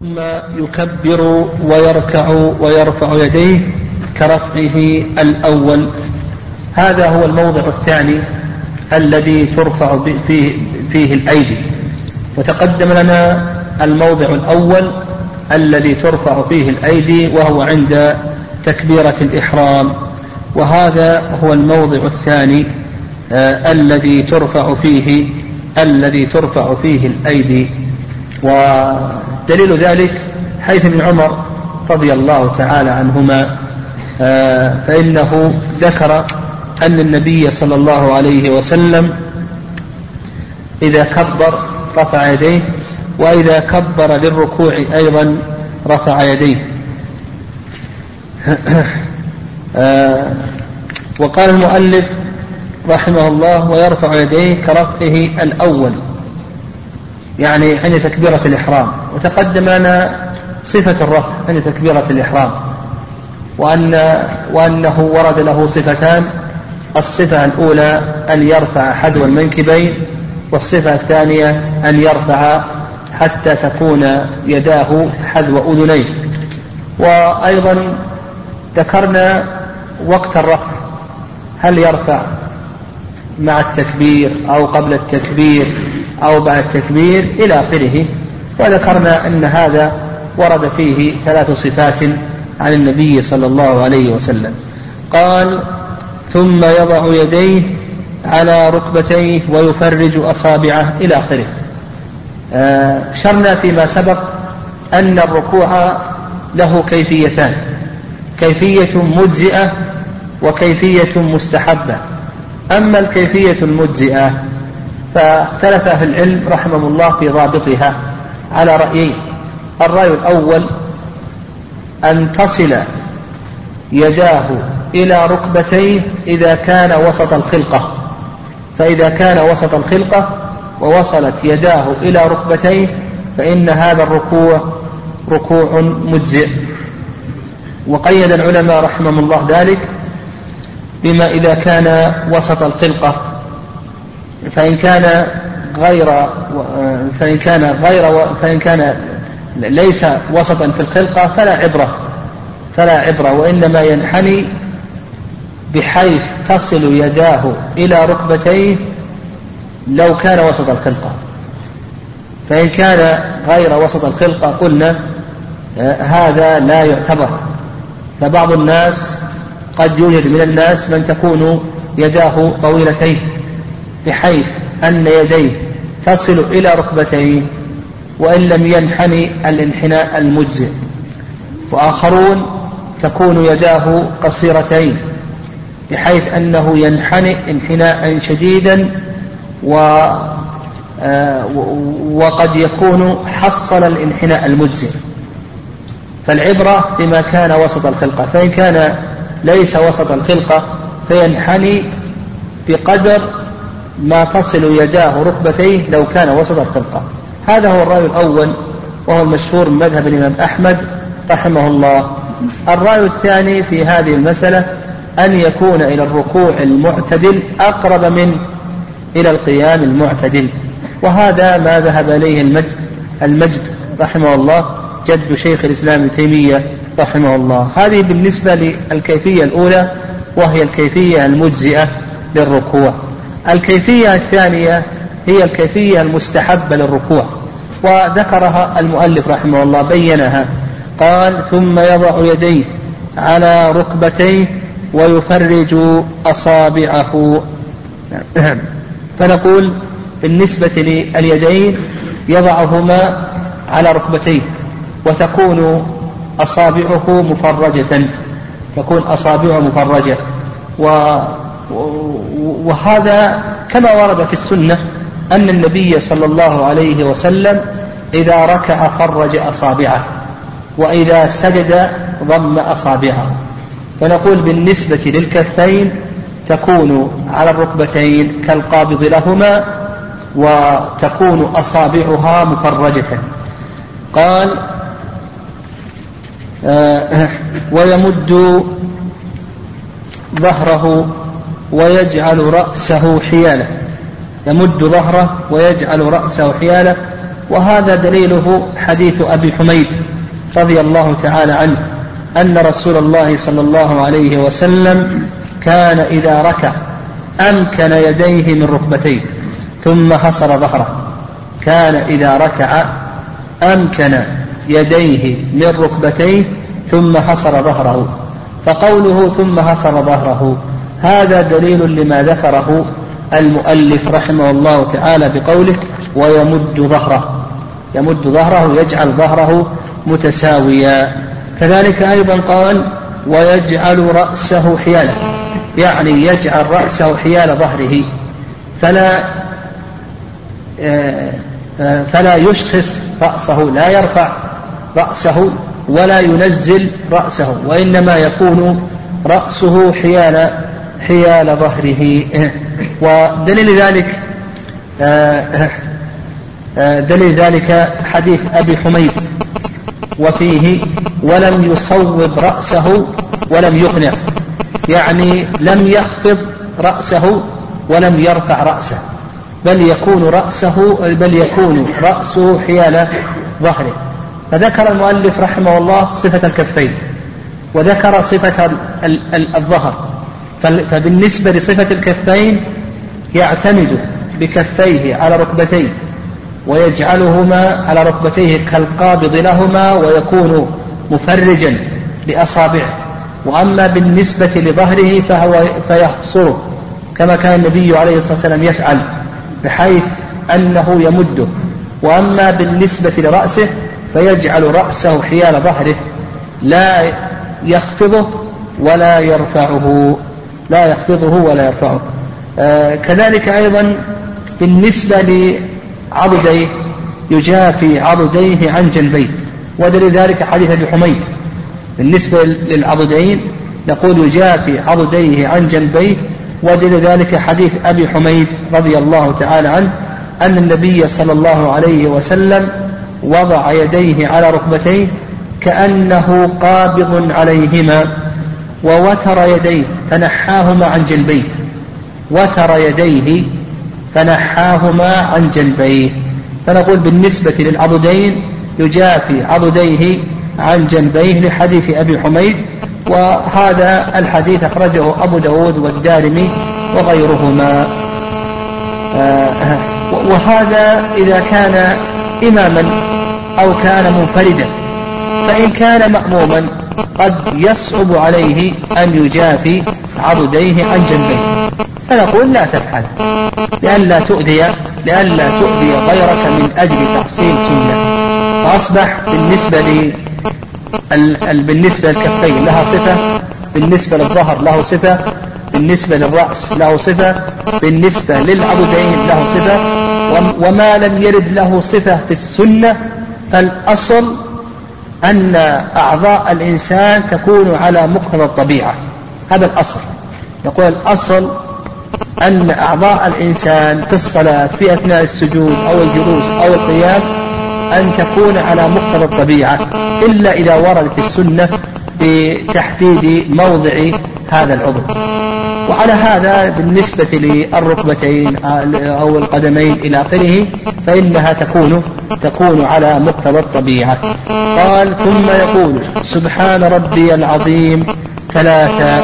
ثم يكبر ويركع ويرفع يديه كرفعه الأول. هذا هو الموضع الثاني الذي ترفع فيه, فيه الأيدي. وتقدم لنا الموضع الأول الذي ترفع فيه الأيدي وهو عند تكبيرة الإحرام. وهذا هو الموضع الثاني آه الذي ترفع فيه الذي ترفع فيه الأيدي. ودليل ذلك حيث ابن عمر رضي الله تعالى عنهما آه فإنه ذكر أن النبي صلى الله عليه وسلم إذا كبر رفع يديه وإذا كبر للركوع أيضا رفع يديه. آه وقال المؤلف رحمه الله ويرفع يديه كرفعه الأول. يعني عند تكبيرة الإحرام. وتقدم لنا صفة الرفع عند تكبيرة الإحرام. وأن وأنه ورد له صفتان. الصفة الأولى أن يرفع حذو المنكبين والصفة الثانية أن يرفع حتى تكون يداه حذو أذنيه. وأيضا ذكرنا وقت الرفع. هل يرفع مع التكبير أو قبل التكبير؟ أو بعد التكبير إلى آخره. وذكرنا أن هذا ورد فيه ثلاث صفات عن النبي صلى الله عليه وسلم. قال ثم يضع يديه على ركبتيه ويفرج أصابعه إلى آخره. آه شرنا فيما سبق أن الركوع له كيفيتان كيفية مجزئة وكيفية مستحبة. أما الكيفية المجزئة فاختلف أهل العلم رحمهم الله في ضابطها على رأيين. الرأي الأول أن تصل يداه إلى ركبتيه إذا كان وسط الخلقة. فإذا كان وسط الخلقة ووصلت يداه إلى ركبتيه فإن هذا الركوع ركوع مجزئ. وقيد العلماء رحمهم الله ذلك بما إذا كان وسط الخلقة. فإن كان غير فإن كان غير فإن كان ليس وسطا في الخلقة فلا عبرة فلا عبرة وإنما ينحني بحيث تصل يداه إلى ركبتيه لو كان وسط الخلقة. فإن كان غير وسط الخلقة قلنا هذا لا يعتبر. فبعض الناس قد يوجد من الناس من تكون يداه طويلتين بحيث أن يديه تصل إلى ركبتيه وإن لم ينحني الانحناء المجزئ. وآخرون تكون يداه قصيرتين بحيث أنه ينحني انحناء شديدا و آه، وقد يكون حصل الانحناء المجزئ. فالعبرة بما كان وسط الخلقة فإن كان ليس وسط الخلقة فينحني بقدر ما تصل يداه ركبتيه لو كان وسط الخلقة. هذا هو الرأي الأول وهو المشهور من مذهب الإمام أحمد رحمه الله. الرأي الثاني في هذه المسألة أن يكون إلى الركوع المعتدل أقرب من إلى القيام المعتدل. وهذا ما ذهب إليه المجد المجد رحمه الله جد شيخ الإسلام ابن تيمية رحمه الله. هذه بالنسبة للكيفية الأولى وهي الكيفية المجزئة للركوع. الكيفية الثانية هي الكيفية المستحبة للركوع وذكرها المؤلف رحمه الله بينها قال ثم يضع يديه على ركبتيه ويفرج أصابعه. فنقول بالنسبة لليدين يضعهما على ركبتيه وتكون أصابعه مفرجة تكون أصابعه مفرجة و وهذا كما ورد في السنة أن النبي صلى الله عليه وسلم إذا ركع فرج أصابعه وإذا سجد ضم أصابعه. فنقول بالنسبة للكفين تكون على الركبتين كالقابض لهما وتكون أصابعها مفرجة. قال آه ويمد ظهره ويجعل رأسه حيالة. يمد ظهره ويجعل رأسه حيالة. وهذا دليله حديث أبي حميد رضي الله تعالى عنه أن رسول الله صلى الله عليه وسلم كان إذا ركع أمكن يديه من ركبتيه ثم حصر ظهره. كان إذا ركع أمكن يديه من ركبتيه ثم حصر ظهره. فقوله ثم حصر ظهره هذا دليل لما ذكره المؤلف رحمه الله تعالى بقوله ويمد ظهره. يمد ظهره يجعل ظهره متساويا. كذلك أيضا قال ويجعل رأسه حيالة يعني يجعل رأسه حيال ظهره. فلا آه، فلا يشخص رأسه لا يرفع رأسه ولا ينزل رأسه وإنما يكون رأسه حيال حيال ظهره. ودليل ذلك آه، دليل ذلك حديث أبي حميد. وفيه ولم يصوب رأسه ولم يقنع. يعني لم يخفض رأسه ولم يرفع رأسه. بل يكون رأسه بل يكون رأسه حيال ظهره. فذكر المؤلف رحمه الله صفة الكفين وذكر صفة الظهر. فبالنسبة لصفة الكفين يعتمد بكفيه على ركبتيه ويجعلهما على ركبتيه كالقابض لهما ويكون مفرجا لأصابعه. وأما بالنسبة لظهره فهو فيحصره كما كان النبي عليه الصلاة والسلام يفعل بحيث أنه يمده. وأما بالنسبة لرأسه فيجعل رأسه حيال ظهره لا يخفضه ولا يرفعه. لا يخفضه ولا يرفعه. آه كذلك أيضا بالنسبة لعضديه يجافي عضديه عن جنبيه. ودليل ذلك حديث أبي حميد. بالنسبة للعضدين نقول يجافي عضديه عن جنبيه. ودليل ذلك حديث أبي حميد رضي الله تعالى عنه أن النبي صلى الله عليه وسلم وضع يديه على ركبتيه كأنه قابض عليهما. ووتر يديه فنحاهما عن جنبيه. وتر يديه فنحاهما عن جنبيه. فنقول بالنسبة للعضدين يجافي عضديه عن جنبيه لحديث أبي حميد وهذا الحديث أخرجه أبو داود والدارمي وغيرهما. آه، وهذا إذا كان إماما أو كان منفردا فإن كان مأموما قد يصعب عليه أن يجافي عضديه عن جنبيه فنقول لا تفعل لئلا تؤذي لئلا تؤذي غيرك من أجل تحصيل سنة. فأصبح بالنسبة لي بالنسبة للكفين لها صفة بالنسبة للظهر له صفة بالنسبة للرأس له صفة بالنسبة للعضدين له صفة وما لم يرد له صفة في السنة فالأصل أن أعضاء الإنسان تكون على مقتضى الطبيعة. هذا الأصل. يقول الأصل أن أعضاء الإنسان في الصلاة في أثناء السجود أو الجلوس أو القيام أن تكون على مقتضى الطبيعة إلا إذا وردت السنة بتحديد موضع هذا العضو. وعلى هذا بالنسبة للركبتين أو القدمين إلى آخره فإنها تكون تكون على مقتضى الطبيعة. قال ثم يقول سبحان ربي العظيم ثلاثة.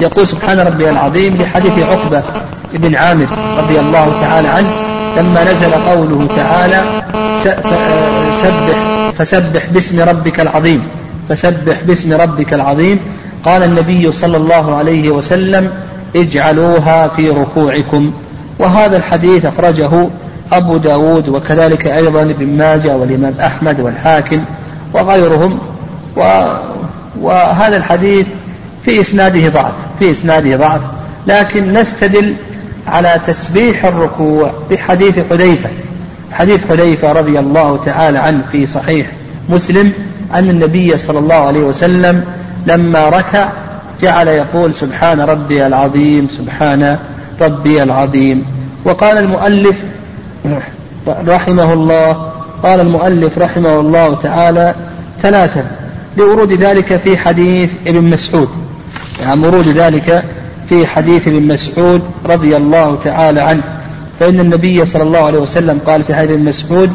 يقول سبحان ربي العظيم لحديث عقبة بن عامر رضي الله تعالى عنه لما نزل قوله تعالى سبح فسبح باسم ربك العظيم. فسبح باسم ربك العظيم. قال النبي صلى الله عليه وسلم اجعلوها في ركوعكم. وهذا الحديث أخرجه أبو داود وكذلك أيضا ابن ماجه والإمام أحمد والحاكم وغيرهم. و وهذا الحديث في إسناده ضعف في إسناده ضعف. لكن نستدل على تسبيح الركوع بحديث حذيفة. حديث حذيفة رضي الله تعالى عنه في صحيح مسلم. أن النبي صلى الله عليه وسلم لما ركع جعل يقول سبحان ربي العظيم سبحان ربي العظيم. وقال المؤلف رحمه الله قال المؤلف رحمه الله تعالى ثلاثة لورود ذلك في حديث ابن مسعود. يعني ورود ذلك في حديث ابن مسعود رضي الله تعالى عنه. فإن النبي صلى الله عليه وسلم قال في حديث مسعود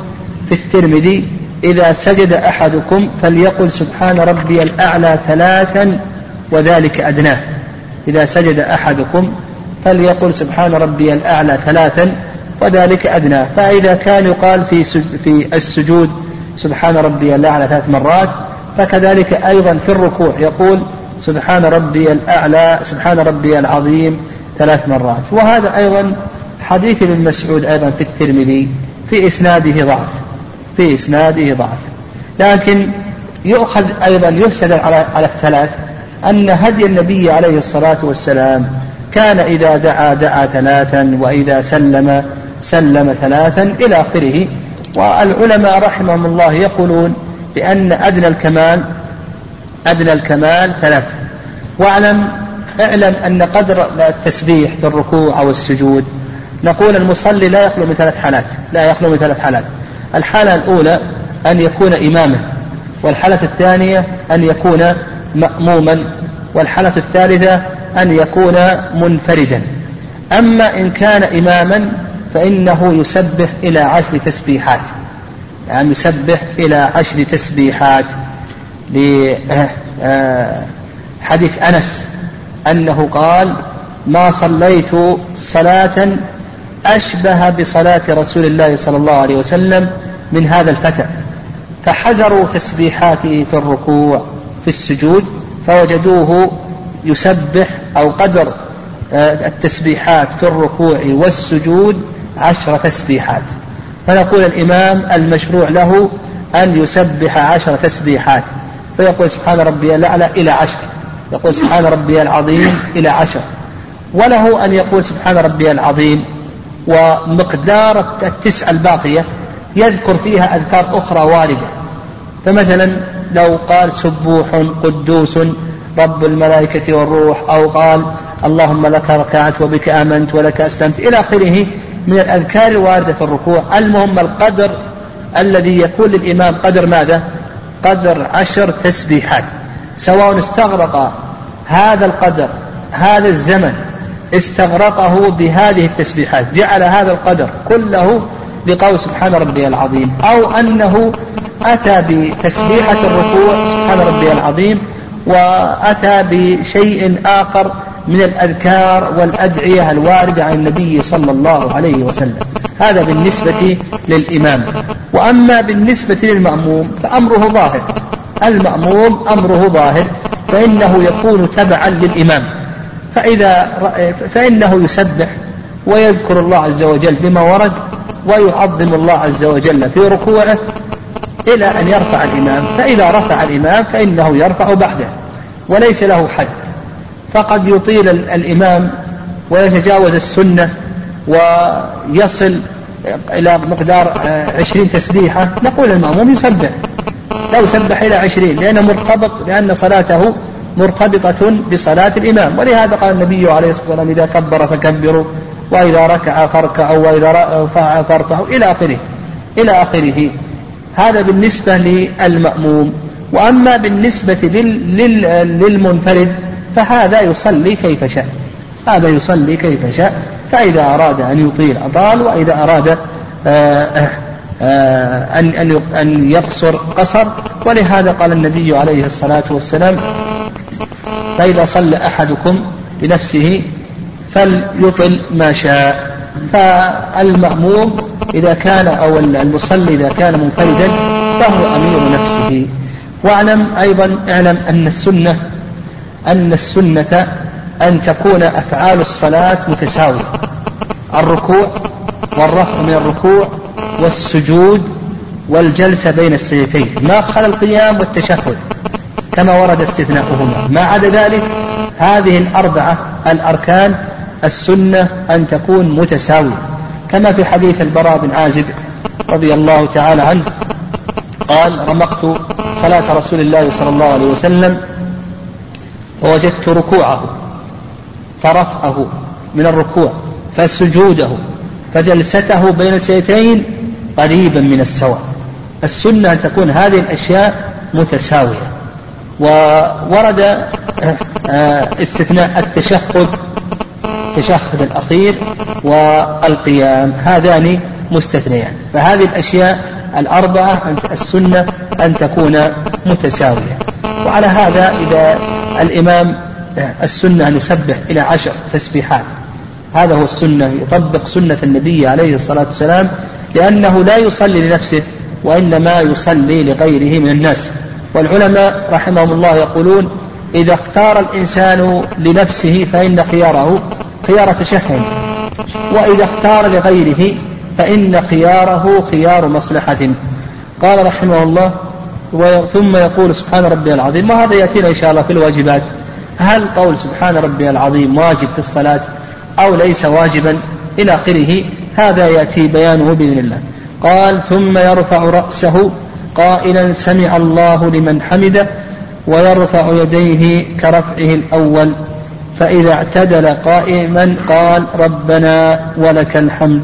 في الترمذي إذا سجد أحدكم فليقل سبحان ربي الأعلى ثلاثا وذلك أدناه. إذا سجد أحدكم فليقل سبحان ربي الأعلى ثلاثا وذلك أدناه. فإذا كان يقال في في السجود سبحان ربي الأعلى ثلاث مرات فكذلك أيضا في الركوع يقول سبحان ربي الأعلى سبحان ربي العظيم ثلاث مرات. وهذا أيضا حديث ابن مسعود أيضا في الترمذي في إسناده ضعف. في إسناده ضعف. لكن يؤخذ أيضا يسند على على الثلاث أن هدي النبي عليه الصلاة والسلام كان إذا دعا دعا ثلاثا وإذا سلم سلم ثلاثا إلى آخره. والعلماء رحمهم الله يقولون بأن أدنى الكمال أدنى الكمال ثلاث. واعلم اعلم أن قدر التسبيح في الركوع أو السجود نقول المصلي لا يخلو من ثلاث حالات لا يخلو من ثلاث حالات. الحالة الأولى أن يكون إماما والحالة الثانية أن يكون مأموما والحالة الثالثة أن يكون منفردا. أما إن كان إماما فإنه يسبح إلى عشر تسبيحات يعني يسبح إلى عشر تسبيحات. لحديث أنس أنه قال ما صليت صلاة أشبه بصلاة رسول الله صلى الله عليه وسلم من هذا الفتى. فحذروا تسبيحاته في الركوع في السجود فوجدوه يسبح أو قدر آه، التسبيحات في الركوع والسجود عشر تسبيحات. فنقول الإمام المشروع له أن يسبح عشر تسبيحات. فيقول سبحان ربي الأعلى إلى عشر. يقول سبحان ربي العظيم إلى عشر. وله أن يقول سبحان ربي العظيم ومقدار التسعة الباقية يذكر فيها أذكار أخرى واردة. فمثلا لو قال سبوح قدوس رب الملائكة والروح أو قال اللهم لك ركعت وبك آمنت ولك أسلمت إلى آخره من الأذكار الواردة في الركوع. المهم القدر الذي يكون للإمام قدر ماذا؟ قدر عشر تسبيحات. سواء استغرق هذا القدر هذا الزمن استغرقه بهذه التسبيحات جعل هذا القدر كله بقول سبحان ربي العظيم أو أنه أتى بتسبيحة الركوع سبحان ربي العظيم وأتى بشيء آخر من الأذكار والأدعية الواردة عن النبي صلى الله عليه وسلم. هذا بالنسبة للإمام. وأما بالنسبة للمأموم فأمره ظاهر. المأموم أمره ظاهر فإنه يكون تبعا للإمام. فإذا فإنه يسبح ويذكر الله عز وجل بما ورد ويعظم الله عز وجل في ركوعه إلى أن يرفع الإمام. فإذا رفع الإمام فإنه يرفع بعده وليس له حد. فقد يطيل الإمام ويتجاوز السنة ويصل إلى مقدار عشرين تسبيحة. نقول المأموم يسبح. لو سبح إلى عشرين لأنه مرتبط لأن صلاته مرتبطة بصلاة الإمام. ولهذا قال النبي عليه الصلاة والسلام إذا كبر فكبروا وإذا ركع فاركعوا وإذا رفع فارفعوا إلى آخره. إلى آخره. هذا بالنسبة للمأموم. وأما بالنسبة للمنفرد فهذا يصلي كيف شاء. هذا يصلي كيف شاء. فإذا أراد أن يطيل أطال وإذا أراد آه، آه، أن أن يقصر قصر. ولهذا قال النبي عليه الصلاة والسلام فإذا صلى أحدكم بنفسه فليطل ما شاء. فالمأموم إذا كان أو المصلي إذا كان منفردا فهو أمير نفسه. واعلم أيضا اعلم أن السنة أن السنة أن تكون أفعال الصلاة متساوية. الركوع والرفع من الركوع والسجود والجلسة بين السجدتين. ما خلا القيام والتشهد؟ كما ورد استثناؤهما. ما عدا ذلك هذه الأربعة الأركان السنة أن تكون متساوية. كما في حديث البراء بن عازب رضي الله تعالى عنه قال رمقت صلاة رسول الله صلى الله عليه وسلم ووجدت ركوعه فرفعه من الركوع فسجوده فجلسته بين السيتين قريبا من السواء. السنة أن تكون هذه الأشياء متساوية. وورد آه، استثناء التشهد التشهد الأخير والقيام هذان مستثنيان. فهذه الأشياء الأربعة السنة أن تكون متساوية. وعلى هذا إذا الإمام السنة أن يسبح إلى عشر تسبيحات. هذا هو السنة يطبق سنة النبي عليه الصلاة والسلام لأنه لا يصلي لنفسه وإنما يصلي لغيره من الناس. والعلماء رحمهم الله يقولون إذا اختار الإنسان لنفسه فإن خياره خيار تشهد وإذا اختار لغيره فإن خياره خيار مصلحة. قال رحمه الله ثم يقول سبحان ربي العظيم وهذا يأتينا إن شاء الله في الواجبات؟ هل قول سبحان ربي العظيم واجب في الصلاة أو ليس واجبا؟ إلى آخره هذا يأتي بيانه بإذن الله. قال ثم يرفع رأسه قائلا سمع الله لمن حمده ويرفع يديه كرفعه الأول فإذا اعتدل قائما قال ربنا ولك الحمد.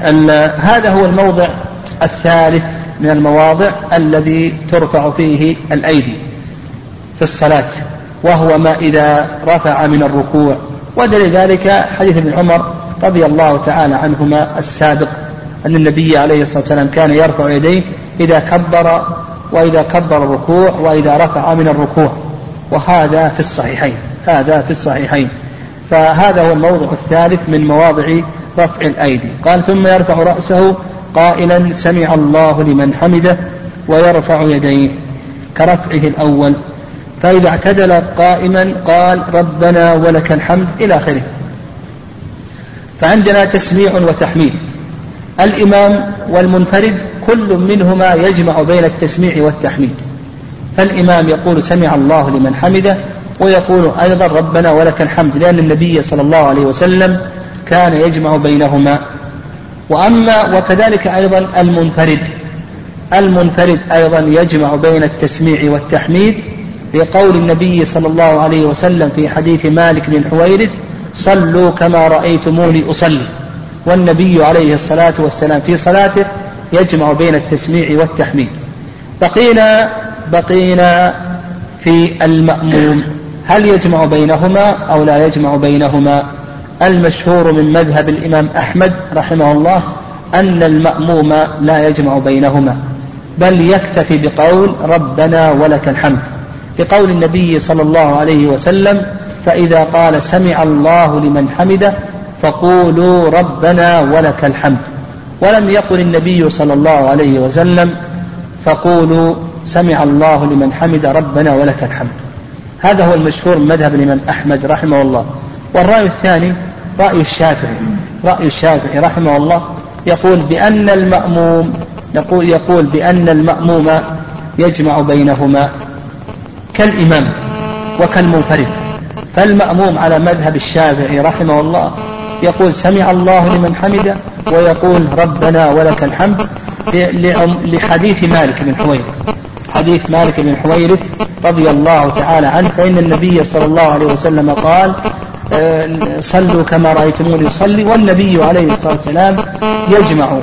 هذا هو الموضع الثالث من المواضع الذي ترفع فيه الأيدي في الصلاة وهو ما إذا رفع من الركوع. ودليل ذلك حديث ابن عمر رضي الله تعالى عنهما السابق. أن النبي عليه الصلاة والسلام كان يرفع يديه إذا كبر وإذا كبر الركوع وإذا رفع من الركوع. وهذا في الصحيحين. هذا في الصحيحين. فهذا هو الموضع الثالث من مواضع رفع الأيدي. قال ثم يرفع رأسه قائلا سمع الله لمن حمده ويرفع يديه كرفعه الأول. فإذا اعتدل قائما قال ربنا ولك الحمد إلى آخره. فعندنا تسميع وتحميد. الإمام والمنفرد كل منهما يجمع بين التسميع والتحميد. فالإمام يقول سمع الله لمن حمده ويقول أيضا ربنا ولك الحمد لأن النبي صلى الله عليه وسلم كان يجمع بينهما. وأما وكذلك أيضا المنفرد المنفرد أيضا يجمع بين التسميع والتحميد. لقول النبي صلى الله عليه وسلم في حديث مالك بن حويرث صلوا كما رأيتموني أصلي. والنبي عليه الصلاة والسلام في صلاته يجمع بين التسميع والتحميد. بقينا بقينا في المأموم. هل يجمع بينهما أو لا يجمع بينهما؟ المشهور من مذهب الإمام أحمد رحمه الله أن المأموم لا يجمع بينهما بل يكتفي بقول ربنا ولك الحمد. لقول النبي صلى الله عليه وسلم فإذا قال سمع الله لمن حمده فقولوا ربنا ولك الحمد. ولم يقل النبي صلى الله عليه وسلم فقولوا سمع الله لمن حمد ربنا ولك الحمد. هذا هو المشهور مذهب الإمام أحمد رحمه الله. والرأي الثاني رأي الشافعي. رأي الشافعي رحمه الله يقول بأن المأموم يقول يقول بأن المأموم يجمع بينهما كالإمام وكالمنفرد. فالمأموم على مذهب الشافعي رحمه الله يقول سمع الله لمن حمده ويقول ربنا ولك الحمد لحديث مالك بن حويرث. حديث مالك بن حويرث رضي الله تعالى عنه فإن النبي صلى الله عليه وسلم قال آه، صلوا كما رأيتموني يصلي والنبي عليه الصلاة والسلام يجمع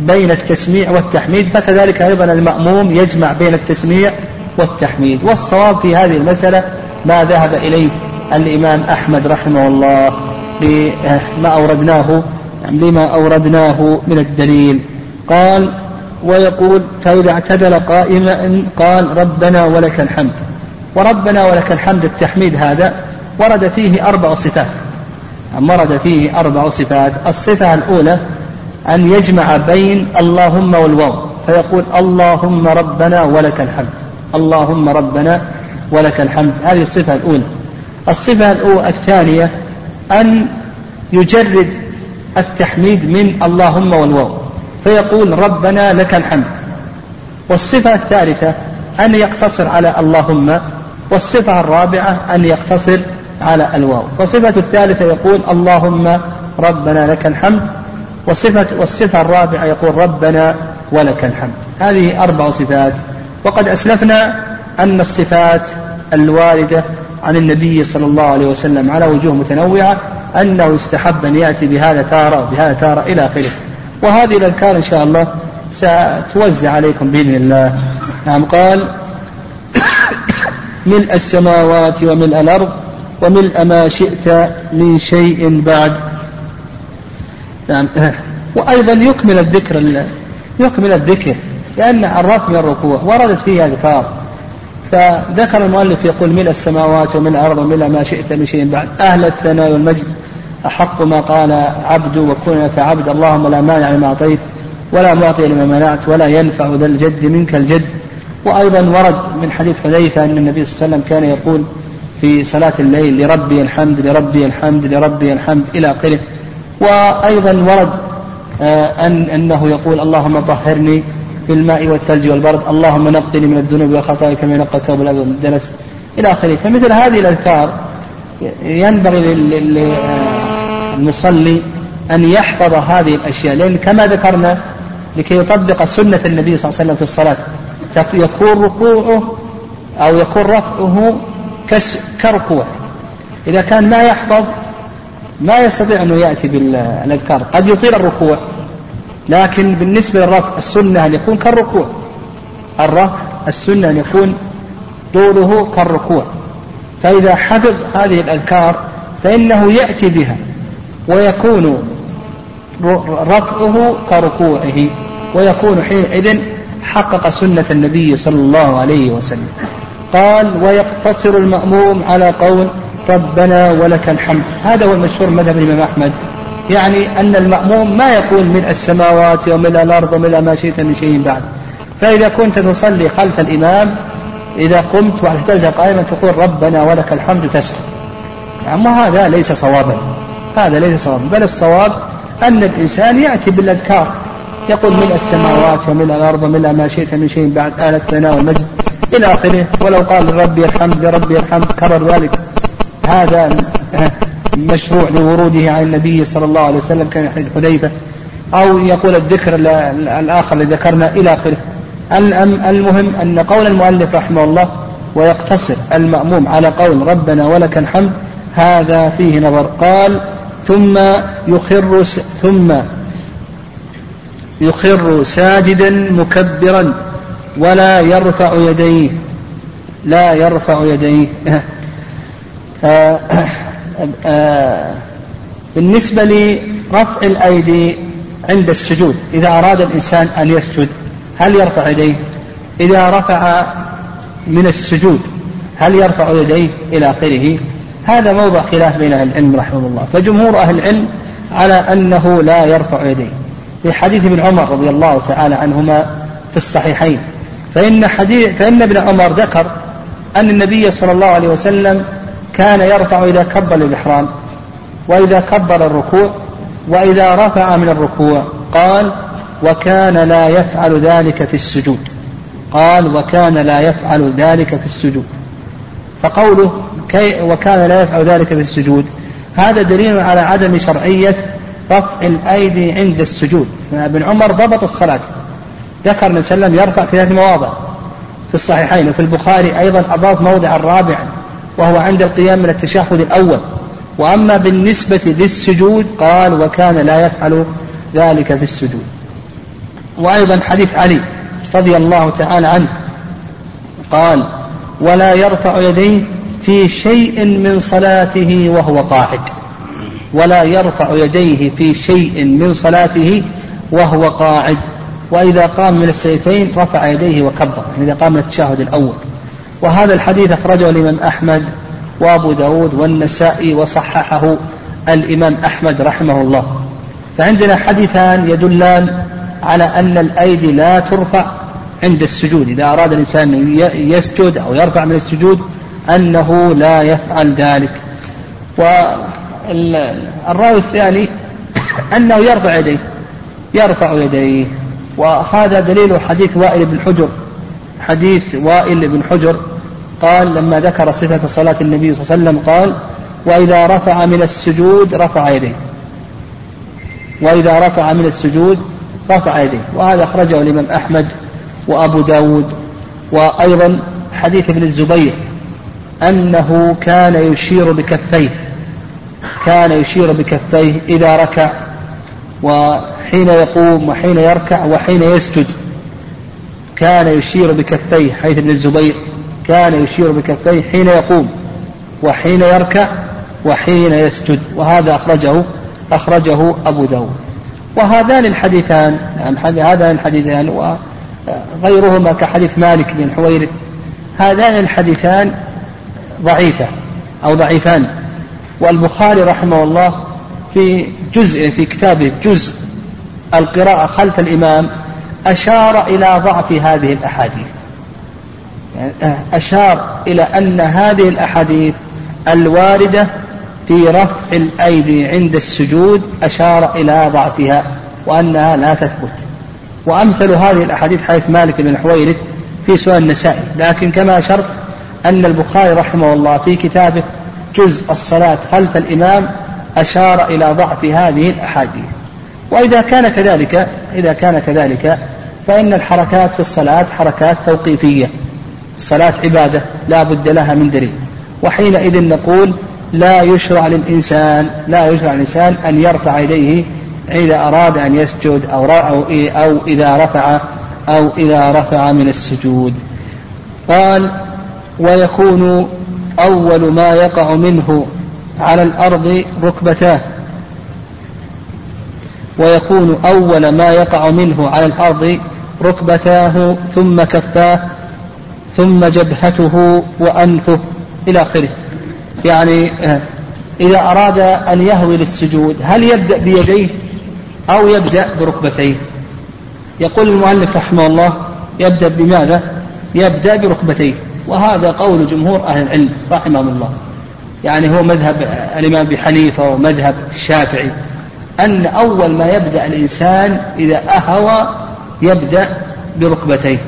بين التسميع والتحميد فكذلك أيضا المأموم يجمع بين التسميع والتحميد. والصواب في هذه المسألة ما ذهب إليه الإمام أحمد رحمه الله. لما أوردناه لما أوردناه من الدليل. قال ويقول فإذا اعتدل قائما قال ربنا ولك الحمد. وربنا ولك الحمد التحميد هذا ورد فيه أربع صفات. ورد فيه أربع صفات. الصفة الأولى أن يجمع بين اللهم والواو. فيقول اللهم ربنا ولك الحمد. اللهم ربنا ولك الحمد. هذه الصفة الأولى. الصفة الثانية أن يجرد التحميد من اللهم والواو فيقول ربنا لك الحمد. والصفة الثالثة أن يقتصر على اللهم والصفة الرابعة أن يقتصر على الواو. والصفة الثالثة يقول اللهم ربنا لك الحمد. وصفة والصفة الرابعة يقول ربنا ولك الحمد. هذه أربع صفات. وقد أسلفنا أن الصفات الواردة عن النبي صلى الله عليه وسلم على وجوه متنوعة أنه يستحب أن يأتي بهذا تارة وبهذا تارة إلى آخره. وهذه الأذكار إن شاء الله ستوزع عليكم بإذن الله. نعم قال ملء السماوات وملء الأرض وملء ما شئت من شيء بعد. نعم. وأيضا يكمل الذكر يكمل الذكر لأن الرفع من الركوع وردت فيه أذكار فذكر المؤلف يقول ملء السماوات وملء الأرض وملء ما شئت من شيء بعد. أهل الثناء والمجد أحق ما قال عبد وكن لك عبد. اللهم لا مانع لما أعطيت ولا معطي لما منعت ولا ينفع ذا الجد منك الجد. وأيضا ورد من حديث حذيفة أن النبي صلى الله عليه وسلم كان يقول في صلاة الليل لربي الحمد لربي الحمد لربي الحمد إلى آخره. وأيضا ورد آه، أن أنه يقول اللهم طهرني بالماء والثلج والبرد. اللهم نقني من الذنوب والخطايا كما ينقى الثوب الأبيض من الدنس إلى آخره. فمثل هذه الأذكار ينبغي للمصلي أن يحفظ هذه الأشياء. لأن كما ذكرنا لكي يطبق سنة النبي صلى الله عليه وسلم في الصلاة يكون ركوعه أو يكون رفعه كركوع. إذا كان ما يحفظ ما يستطيع أنه يأتي بالأذكار. قد يطيل الركوع. لكن بالنسبة للرفع السنة أن يكون كالركوع. الرفع السنة أن يكون طوله كالركوع. فإذا حفظ هذه الأذكار فإنه يأتي بها ويكون رفعه كركوعه ويكون حينئذ حقق سنة النبي صلى الله عليه وسلم. قال ويقتصر المأموم على قول ربنا ولك الحمد هذا هو المشهور مذهب الإمام أحمد. يعني أن المأموم ما يقول من السماوات ومن الأرض ومن ما شئت من شيء بعد. فإذا كنت تصلي خلف الإمام إذا قمت واحتجت قائما تقول ربنا ولك الحمد تسكت أما هذا ليس صوابا. هذا ليس صوابا. بل الصواب أن الإنسان يأتي بالأذكار. يقول من السماوات ومن الأرض ومن ما شئت من شيء بعد آل الثناء والمجد إلى آخره. ولو قال ربي الحمد ربي الحمد كرر ذلك. هذا مشروع لوروده عن النبي صلى الله عليه وسلم كان حديث حذيفة أو يقول الذكر الآخر الذي ذكرنا إلى آخره. المهم أن قول المؤلف رحمه الله ويقتصر المأموم على قول ربنا ولك الحمد هذا فيه نظر. قال ثم يخر ثم يخر ساجدا مكبرا ولا يرفع يديه. لا يرفع يديه. آه، بالنسبة لرفع الأيدي عند السجود إذا أراد الإنسان أن يسجد هل يرفع يديه؟ إذا رفع من السجود هل يرفع يديه إلى آخره؟ هذا موضع خلاف بين أهل العلم رحمه الله. فجمهور أهل العلم على أنه لا يرفع يديه. في حديث ابن عمر رضي الله تعالى عنهما في الصحيحين. فإن حديث فإن ابن عمر ذكر أن النبي صلى الله عليه وسلم كان يرفع إذا كبر الإحرام وإذا كبر الركوع وإذا رفع من الركوع قال وكان لا يفعل ذلك في السجود. قال وكان لا يفعل ذلك في السجود. فقوله كي وكان لا يفعل ذلك في السجود هذا دليل على عدم شرعية رفع الأيدي عند السجود. ابن عمر ضبط الصلاة. ذكر عليه وسلم يرفع في ثلاث مواضع في الصحيحين وفي البخاري أيضا أضاف موضع الرابع وهو عند القيام من التشهد الأول. وأما بالنسبة للسجود قال وكان لا يفعل ذلك في السجود. وأيضا حديث علي رضي الله تعالى عنه قال ولا يرفع يديه في شيء من صلاته وهو قاعد. ولا يرفع يديه في شيء من صلاته وهو قاعد. وإذا قام من السيتين رفع يديه وكبر. يعني إذا قام من التشهد الأول. وهذا الحديث أخرجه الإمام أحمد وأبو داود والنسائي وصححه الإمام أحمد رحمه الله. فعندنا حديثان يدلان على أن الأيدي لا ترفع عند السجود. إذا أراد الإنسان يسجد أو يرفع من السجود أنه لا يفعل ذلك. والرأي الثاني أنه يرفع يديه يرفع يديه. وهذا دليل حديث وائل بن حجر حديث وائل بن حجر قال لما ذكر صفة صلاة النبي صلى الله عليه وسلم قال وإذا رفع من السجود رفع يديه. وإذا رفع من السجود رفع يديه وهذا أخرجه الإمام أحمد وأبو داود. وأيضا حديث ابن الزبير أنه كان يشير بكفيه كان يشير بكفيه إذا ركع وحين يقوم وحين يركع وحين يسجد. كان يشير بكفيه حيث ابن الزبير كان يشير بكفيه حين يقوم وحين يركع وحين يسجد وهذا أخرجه أخرجه أبو داود. وهذان الحديثان نعم هذان الحديثان وغيرهما كحديث مالك بن حويرث هذان الحديثان ضعيفة أو ضعيفان. والبخاري رحمه الله في جزء في كتابه جزء القراءة خلف الإمام أشار إلى ضعف هذه الأحاديث. أشار إلى أن هذه الأحاديث الواردة في رفع الأيدي عند السجود أشار إلى ضعفها وأنها لا تثبت. وأمثل هذه الأحاديث حديث مالك بن حويرث في سؤال النسائي. لكن كما أشرت أن البخاري رحمه الله في كتابه جزء الصلاة خلف الإمام أشار إلى ضعف هذه الأحاديث. وإذا كان كذلك إذا كان كذلك فإن الحركات في الصلاة حركات توقيفية. الصلاة عبادة لا بد لها من دليل. وحينئذ نقول لا يشرع للإنسان لا يشرع للإنسان أن يرفع يديه إذا أراد أن يسجد أو أو إذا رفع أو إذا رفع من السجود. قال ويكون أول ما يقع منه على الأرض ركبتاه. ويكون أول ما يقع منه على الأرض ركبتاه ثم كفاه ثم جبهته وأنفه إلى آخره. يعني آه، إذا أراد أن يهوي للسجود هل يبدأ بيديه أو يبدأ بركبتيه؟ يقول المؤلف رحمه الله يبدأ بماذا؟ يبدأ بركبتيه. وهذا قول جمهور أهل العلم رحمهم الله. يعني هو مذهب الإمام أبي حنيفة ومذهب الشافعي أن أول ما يبدأ الإنسان إذا أهوى يبدأ بركبتيه.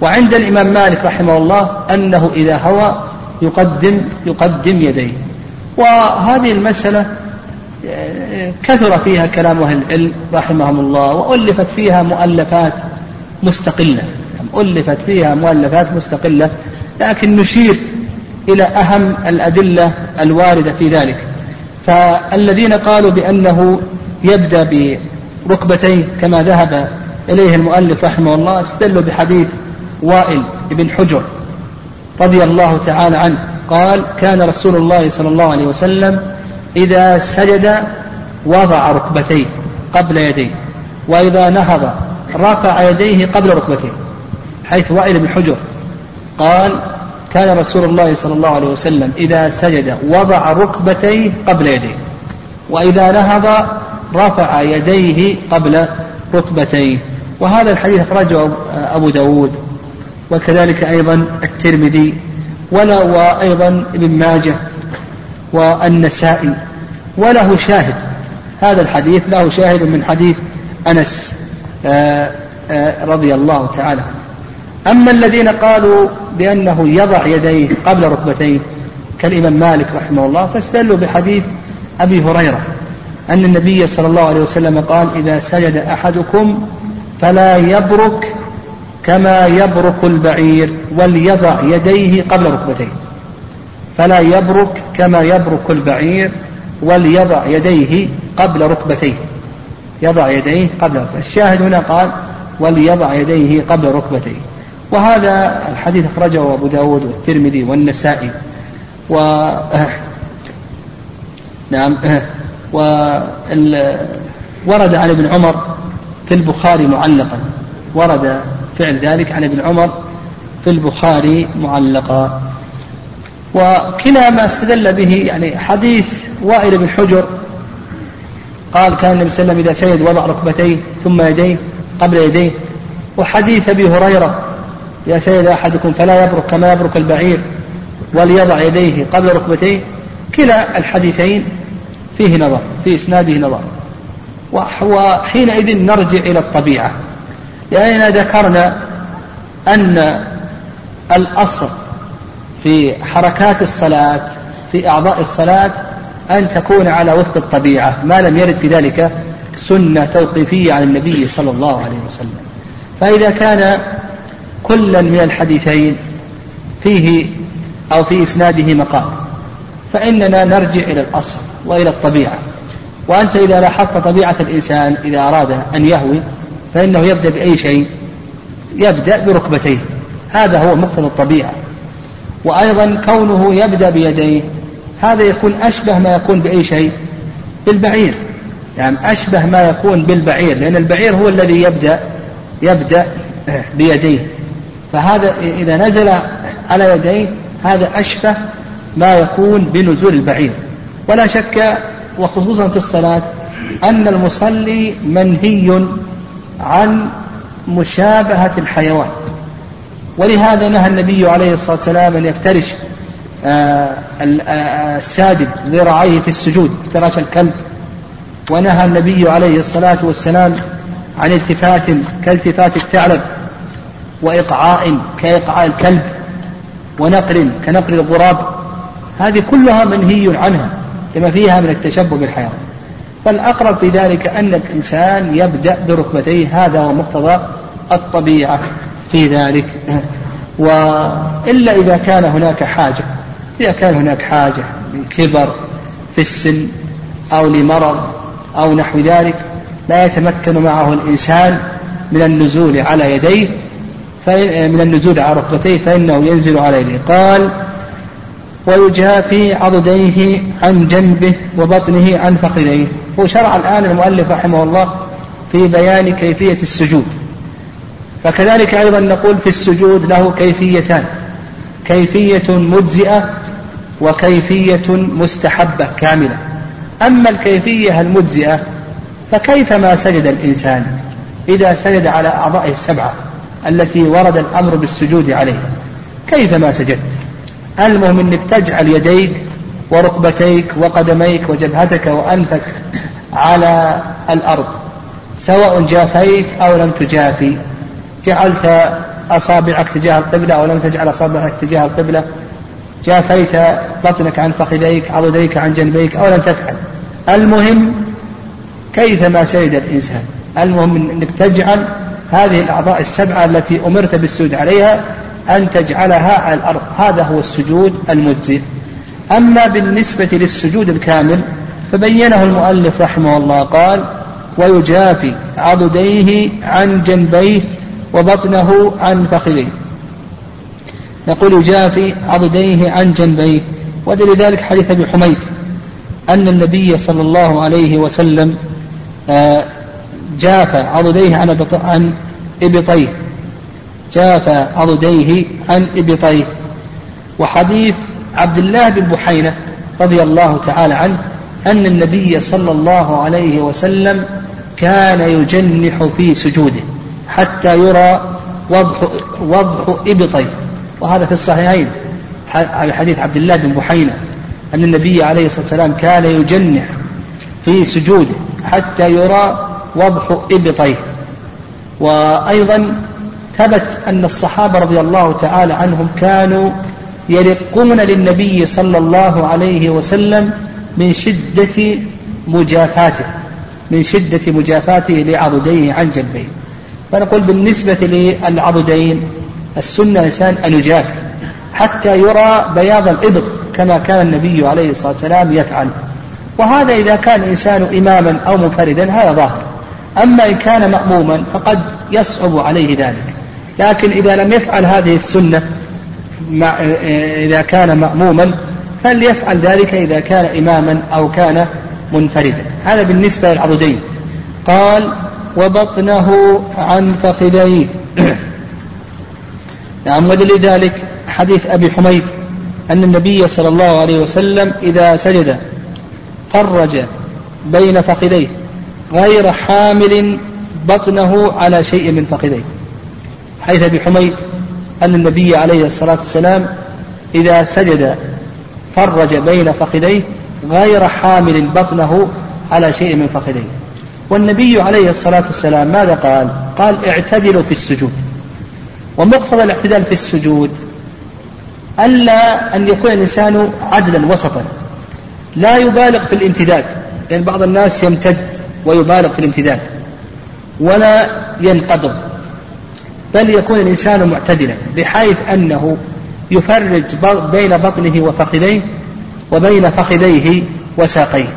وعند الإمام مالك رحمه الله أنه إذا هوى يقدم يقدم يديه. وهذه المسألة كثر فيها كلام أهل العلم رحمهم الله وألفت فيها مؤلفات مستقلة. ألفت فيها مؤلفات مستقلة لكن نشير إلى أهم الأدلة الواردة في ذلك. فالذين قالوا بأنه يبدأ بركبتيه كما ذهب إليه المؤلف رحمه الله استدلوا بحديث وائل بن حجر رضي الله تعالى عنه. قال كان رسول الله صلى الله عليه وسلم إذا سجد وضع ركبتيه قبل يديه وإذا نهض رفع يديه قبل ركبتيه حيث وائل بن حجر قال كان رسول الله صلى الله عليه وسلم إذا سجد وضع ركبتيه قبل يديه وإذا نهض رفع يديه قبل ركبتيه وهذا الحديث أخرجه أبو داود وكذلك أيضا الترمذي ولا وأيضا ابن ماجه والنسائي وله شاهد. هذا الحديث له شاهد من حديث أنس آه، آه، رضي الله تعالى أما الذين قالوا بأنه يضع يديه قبل ركبتيه كالإمام مالك رحمه الله فاستدلوا بحديث أبي هريرة. أن النبي صلى الله عليه وسلم قال إذا سجد أحدكم فلا يبرك كما يبرك البعير وليضع يديه قبل ركبتيه. فلا يبرك كما يبرك البعير وليضع يديه قبل ركبتيه. يضع يديه قبل الشاهد هنا قال وليضع يديه قبل ركبتيه. وهذا الحديث أخرجه أبو داود والترمذي والنسائي. و نعم. ورد عن ابن عمر في البخاري معلقا. ورد فعل ذلك عن ابن عمر في البخاري معلقا. وكلا ما استدل به يعني حديث وائل بن حجر. قال كان النبي صلى الله عليه وسلم إذا سجد وضع ركبتيه ثم يديه قبل يديه. وحديث أبي هريرة إذا سجد أحدكم فلا يبرك كما يبرك البعير وليضع يديه قبل ركبتيه. كلا الحديثين فيه نظر في إسناده نظر. وحينئذ نرجع إلى الطبيعة. لأننا ذكرنا أن الأصل في حركات الصلاة في أعضاء الصلاة أن تكون على وفق الطبيعة. ما لم يرد في ذلك سنة توقيفية عن النبي صلى الله عليه وسلم. فإذا كان كلا من الحديثين فيه أو في إسناده مقال. فإننا نرجع إلى الأصل وإلى الطبيعة. وأنت إذا لاحظت طبيعة الإنسان إذا أراد أن يهوي فإنه يبدأ بأي شيء؟ يبدأ بركبتيه. هذا هو مقتضى الطبيعة. وأيضا كونه يبدأ بيديه هذا يكون أشبه ما يكون بأي شيء؟ بالبعير. يعني أشبه ما يكون بالبعير لأن البعير هو الذي يبدأ يبدأ بيديه. فهذا إذا نزل على يديه هذا أشبه ما يكون بنزول البعير. ولا شك وخصوصا في الصلاة أن المصلي منهي عن مشابهة الحيوان. ولهذا نهى النبي عليه الصلاة والسلام أن يفترش آه، آه، الساجد ذراعيه في السجود افتراش الكلب. ونهى النبي عليه الصلاة والسلام عن التفات كالتفات الثعلب وإقعاء كإقعاء الكلب ونقر كنقر الغراب. هذه كلها منهي عنها لما فيها من التشبه بالحيوان فالأقرب في ذلك أن الإنسان يبدأ بركبتيه هذا هو مقتضى الطبيعة في ذلك. وإلا إذا كان هناك حاجة إذا كان هناك حاجة لكبر في السن أو لمرض أو نحو ذلك لا يتمكن معه الإنسان من النزول على يديه من النزول على ركبتيه فإنه ينزل على يديه قال ويجافي عضديه عن جنبه وبطنه عن فخذيه. وشرع الآن المؤلف رحمه الله في بيان كيفية السجود. فكذلك أيضا نقول في السجود له كيفيتان. كيفية مجزئة وكيفية مستحبة كاملة. أما الكيفية المجزئة فكيفما سجد الإنسان؟ إذا سجد على أعضائه السبعة التي ورد الأمر بالسجود عليها كيفما سجدت؟ المهم أنك تجعل يديك وركبتيك وقدميك وجبهتك وأنفك على الأرض سواء جافيت أو لم تجافي. جعلت أصابعك تجاه القبلة أو لم تجعل أصابعك تجاه القبلة. جافيت بطنك عن فخذيك عضديك عن جنبيك أو لم تفعل. المهم كيفما سجد الإنسان. المهم أنك تجعل هذه الأعضاء السبعة التي أمرت بالسجود عليها أن تجعلها على الأرض. هذا هو السجود المجزئ. أما بالنسبة للسجود الكامل فبينه المؤلف رحمه الله قال ويجافي عضديه عن جنبيه وبطنه عن فخذيه. يقول يجافي عضديه عن جنبيه. ودل ذلك حديث أبي حميد أن النبي صلى الله عليه وسلم آه، جاف عضديه عن عن إبطيه. جاف عضديه عن ابطيه وحديث عبد الله بن بحينة رضي الله تعالى عنه أن النبي صلى الله عليه وسلم كان يجنح في سجوده حتى يرى وضح وضح ابطيه وهذا في الصحيحين حديث عبد الله بن بحينة أن النبي عليه الصلاة والسلام كان يجنح في سجوده حتى يرى وضح إبطيه وأيضا ثبت أن الصحابة رضي الله تعالى عنهم كانوا يرقون للنبي صلى الله عليه وسلم من شدة مجافاته من شدة مجافاته لعضديه عن جنبيه. فنقول بالنسبة للعضدين السنة إنسان أن يجافي حتى يرى بياض الإبط كما كان النبي عليه الصلاة والسلام يفعل. وهذا إذا كان الإنسان إماما أو منفردا هذا ظاهر. أما إن كان مأموما فقد يصعب عليه ذلك. لكن إذا لم يفعل هذه السنة مع إذا كان مأموما فليفعل ذلك إذا كان إماما أو كان منفردا. هذا بالنسبة للعضدين. قال وبطنه عن فخذيه. نعم ولذلك حديث أبي حميد أن النبي صلى الله عليه وسلم إذا سجد فرج بين فخذيه غير حامل بطنه على شيء من فخذيه. حيث أبي حميد أن النبي عليه الصلاة والسلام إذا سجد فرج بين فخذيه غير حامل بطنه على شيء من فخذيه. والنبي عليه الصلاة والسلام ماذا قال؟ قال اعتدلوا في السجود. ومقتضى الاعتدال في السجود ألا أن يكون الإنسان عدلا وسطا. لا يبالغ في الامتداد. لأن يعني بعض الناس يمتد ويبالغ في الامتداد. ولا ينقبض بل يكون الإنسان معتدلا بحيث أنه يفرج بين بطنه وفخذيه وبين فخذيه وساقيه.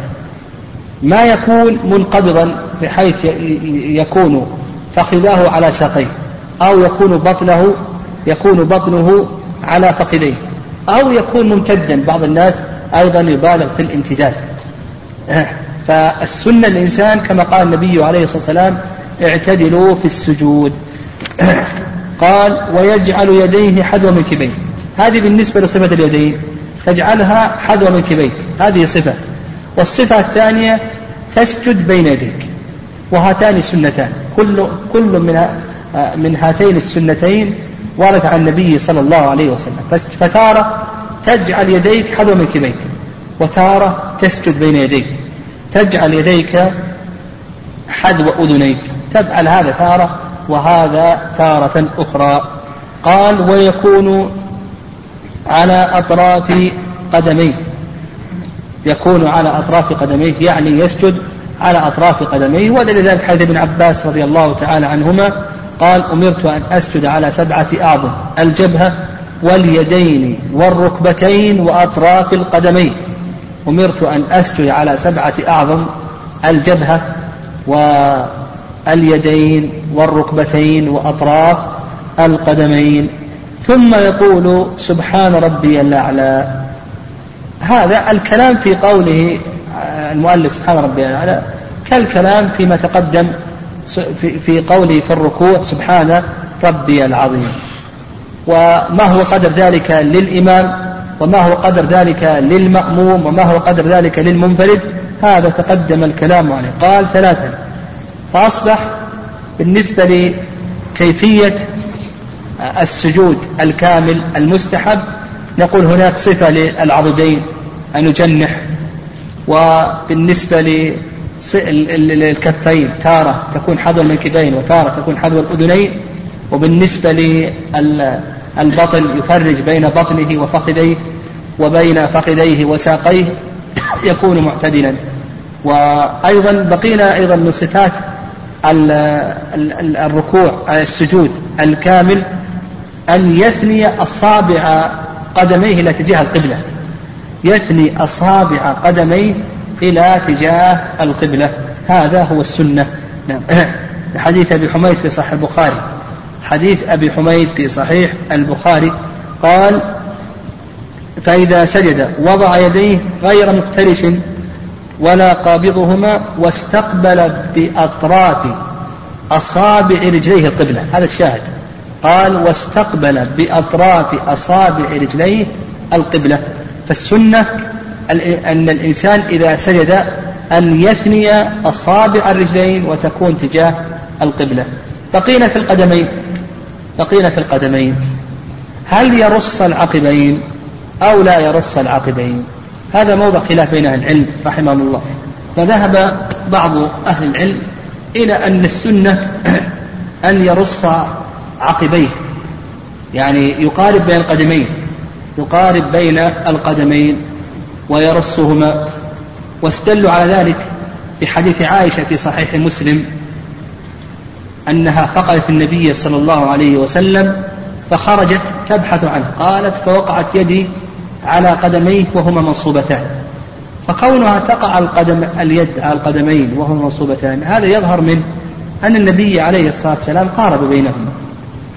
ما يكون منقبضا بحيث يكون فخذاه على ساقيه أو يكون بطنه يكون بطنه على فخذيه أو يكون ممتدا. بعض الناس أيضا يبالغ في الامتداد. فالسنة الإنسان كما قال النبي عليه الصلاة والسلام اعتدلوا في السجود. قال ويجعل يديه حذو من كبيه. هذه بالنسبة لصفة اليدين. تجعلها حذو من كبيك هذه صفة. والصفة الثانية تسجد بين يديك. وهاتان سنتان كل كل من من هاتين السنتين ورد عن النبي صلى الله عليه وسلم. فتارة تجعل يديك حذو من كبيك. وتارة تسجد بين يديك. تجعل يديك حذو أذنيك. تفعل هذا تارة وهذا تارة أخرى. قال ويكون على أطراف قدميه. يكون على أطراف قدميه يعني يسجد على أطراف قدميه. ودليل ذلك حديث ابن عباس رضي الله تعالى عنهما. قال أمرت أن أسجد على سبعة أعظم الجبهة واليدين والركبتين وأطراف القدمين. أمرت أن أسجد على سبعة أعظم الجبهة واليدين والركبتين وأطراف القدمين ثم يقول سبحان ربي الأعلى. هذا الكلام في قوله المؤلف سبحان ربي الأعلى كالكلام فيما تقدم في قوله في الركوع سبحان ربي العظيم. وما هو قدر ذلك للإمام وما هو قدر ذلك للمأموم وما هو قدر ذلك للمنفرد هذا تقدم الكلام عليه. قال ثلاثا فأصبح بالنسبة لكيفية السجود الكامل المستحب نقول هناك صفة للعضدين أن يجنح وبالنسبة للكفين تارة تكون حذو من كدين وتارة تكون حذو الأذنين وبالنسبة للبطن يفرج بين بطنه وفخذيه وبين فخذيه وساقيه يكون معتدلا. وأيضا بقينا أيضا من صفات الركوع السجود الكامل أن يثني أصابع قدميه إلى تجاه القبلة. يثني أصابع قدميه إلى تجاه القبلة. هذا هو السنة. نعم. حديث أبي حميد في صحيح البخاري. حديث أبي حميد في صحيح البخاري. قال فإذا سجد وضع يديه غير مفترش ولا قابضهما واستقبل بأطراف أصابع رجليه القبلة هذا الشاهد. قال واستقبل بأطراف أصابع رجليه القبلة. فالسنة أن الإنسان إذا سجد أن يثني أصابع الرجلين وتكون تجاه القبلة. بقينا في القدمين. بقينا في القدمين. هل يرص العقبين أو لا يرص العقبين؟ هذا موضع خلاف بين أهل العلم رحمهم الله. فذهب بعض أهل العلم إلى أن السنة أن يرص عقبيه. يعني يقارب بين القدمين يقارب بين القدمين ويرصهما. واستدلوا على ذلك بحديث عائشة في صحيح مسلم أنها فقدت النبي صلى الله عليه وسلم فخرجت تبحث عنه. قالت فوقعت يدي على قدميه وهما منصوبتان. فكونها تقع القدم اليد على القدمين وهما منصوبتان هذا يظهر من أن النبي عليه الصلاة والسلام قارب بينهما.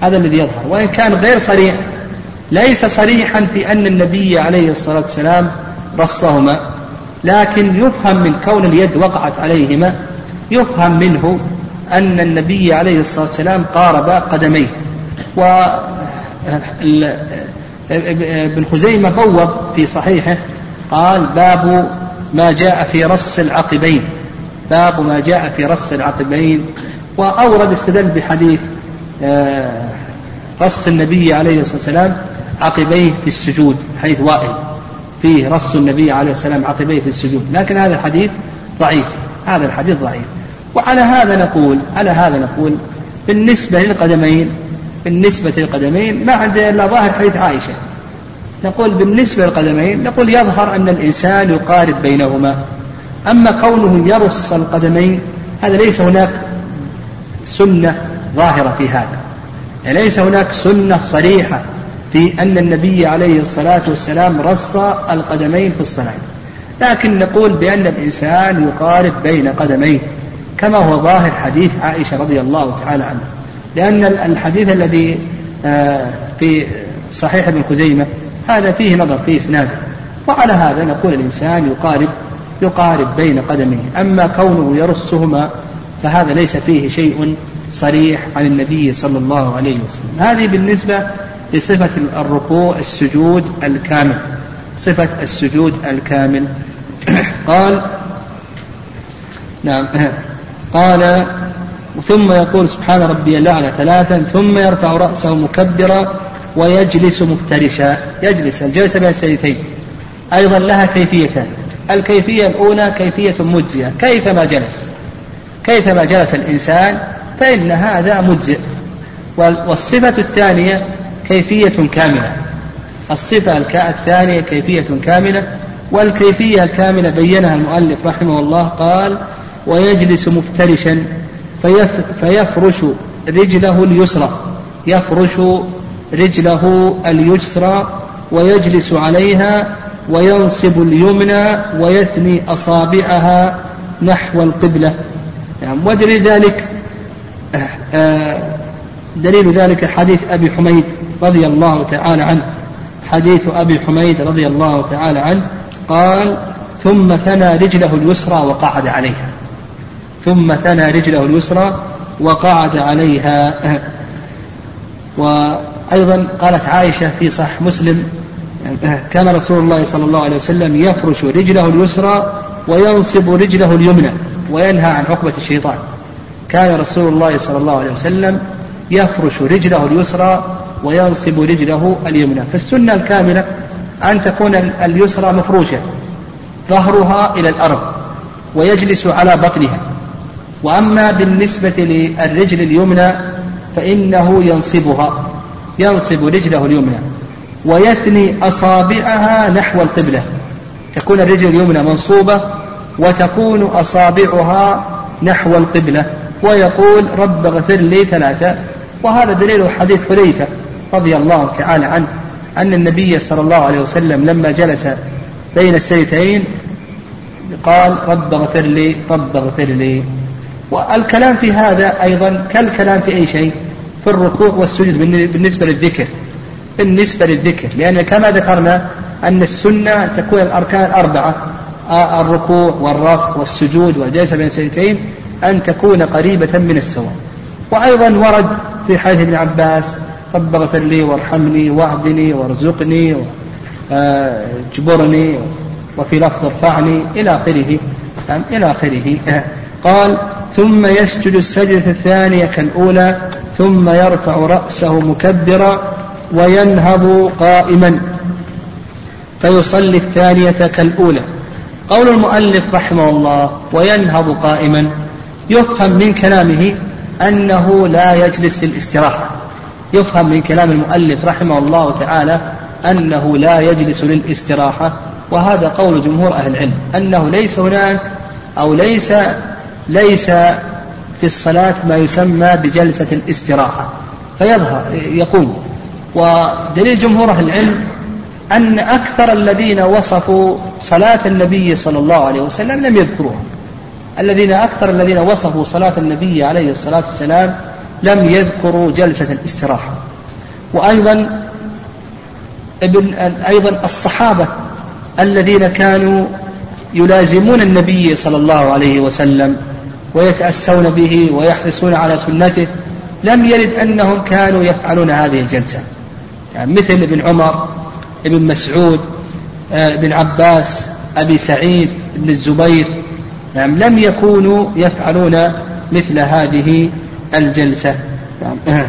هذا الذي يظهر. وإن كان غير صريح ليس صريحا في أن النبي عليه الصلاة والسلام رصهما لكن يفهم من كون اليد وقعت عليهما يفهم منه أن النبي عليه الصلاة والسلام قارب قدميه. ابن خزيمة بوب في صحيحه قال باب ما جاء في رص العقبين. باب ما جاء في رص العقبين. وأورد استدل بحديث آه، رص النبي عليه الصلاة والسلام عقبيه في السجود حيث وائل. فيه رص النبي عليه السلام عقبيه في السجود. لكن هذا الحديث ضعيف هذا الحديث ضعيف. وعلى هذا نقول على هذا نقول بالنسبة للقدمين بالنسبة للقدمين ما عندنا إلا ظاهر حديث عائشة. نقول بالنسبة للقدمين نقول يظهر أن الإنسان يقارب بينهما. أما كونه يرص القدمين هذا ليس هناك سنة ظاهرة في هذا. يعني ليس هناك سنة صريحة في أن النبي عليه الصلاة والسلام رص القدمين في الصلاة. لكن نقول بأن الإنسان يقارب بين قدميه كما هو ظاهر حديث عائشة رضي الله تعالى عنها. لأن الحديث الذي آه، في صحيح ابن خزيمة هذا فيه نظر في إسناده وعلى هذا نقول الإنسان يقارب يقارب بين قدميه. أما كونه يرصهما فهذا ليس فيه شيء صريح عن النبي صلى الله عليه وسلم. هذه بالنسبة لصفة الركوع السجود الكامل. صفة السجود الكامل. قال نعم قال ثم يقول سبحان ربي الأعلى ثلاثا ثم يرفع رأسه مكبرا ويجلس مفترشا. يجلس الجلسة بين السيدتين أيضا لها كيفيتان. الكيفية الأولى كيفية مجزية كيفما جلس؟ كيفما جلس الإنسان؟ فإن هذا مجزئ. والصفة الثانية كيفية كاملة. الصفة الثانية كيفية كاملة. والكيفية الكاملة بينها المؤلف رحمه الله قال ويجلس مفترشا. فيفرش رجله اليسرى. يفرش رجله اليسرى ويجلس عليها وينصب اليمنى ويثني أصابعها نحو القبلة. يعني ودليل ذلك آه، آه، دليل ذلك حديث أبي حميد رضي الله تعالى عنه. حديث أبي حميد رضي الله تعالى عنه قال ثم ثنى رجله اليسرى وقعد عليها. ثم ثنى رجله اليسرى وقعد عليها. وأيضا قالت عائشة في صح مسلم كان رسول الله صلى الله عليه وسلم يفرش رجله اليسرى وينصب رجله اليمنى وينهى عن عقبة الشيطان. كان رسول الله صلى الله عليه وسلم يفرش رجله اليسرى وينصب رجله اليمنى. فالسنة الكاملة أن تكون اليسرى مفروشة ظهرها إلى الأرض ويجلس على بطنها. وأما بالنسبة للرجل اليمنى فإنه ينصبها ينصب رجله اليمنى ويثني أصابعها نحو القبلة. تكون الرجل اليمنى منصوبة وتكون أصابعها نحو القبلة ويقول رب اغفر لي ثلاثة. وهذا دليل حديث حذيفة رضي الله تعالى عنه أن النبي صلى الله عليه وسلم لما جلس بين السيتين قال رب اغفر لي رب اغفر لي. والكلام في هذا أيضا كالكلام في أي شيء في الركوع والسجود بالنسبة للذكر. بالنسبة للذكر. لأن كما ذكرنا أن السنة تكون الأركان الأربعة. الركوع والرفع والسجود والجلسة بين السجدتين أن تكون قريبة من السواء. وأيضا ورد في حديث ابن عباس رب اغفر لي وارحمني واهدني وارزقني واجبرني وفي لفظ ارفعني إلى آخره. نعم، إلى آخره. قال ثم يسجد السجدة الثانية كالأولى ثم يرفع رأسه مكبرا وينهض قائما. فيصلي الثانية كالأولى. قول المؤلف رحمه الله وينهض قائما يفهم من كلامه أنه لا يجلس للاستراحة. يفهم من كلام المؤلف رحمه الله تعالى أنه لا يجلس للاستراحة وهذا قول جمهور أهل العلم أنه ليس هناك أو ليس ليس في الصلاة ما يسمى بجلسة الاستراحة فيظهر يقوم. ودليل جمهور أهل العلم أن أكثر الذين وصفوا صلاة النبي صلى الله عليه وسلم لم يذكروها. الذين أكثر الذين وصفوا صلاة النبي عليه الصلاة والسلام لم يذكروا جلسة الاستراحة. وأيضا ابن أيضا الصحابة الذين كانوا يلازمون النبي صلى الله عليه وسلم ويتأسون به ويحرصون على سنته لم يرد أنهم كانوا يفعلون هذه الجلسة. يعني مثل ابن عمر ابن مسعود آه، ابن عباس أبي سعيد ابن الزبير نعم لم يكونوا يفعلون مثل هذه الجلسة. نعم.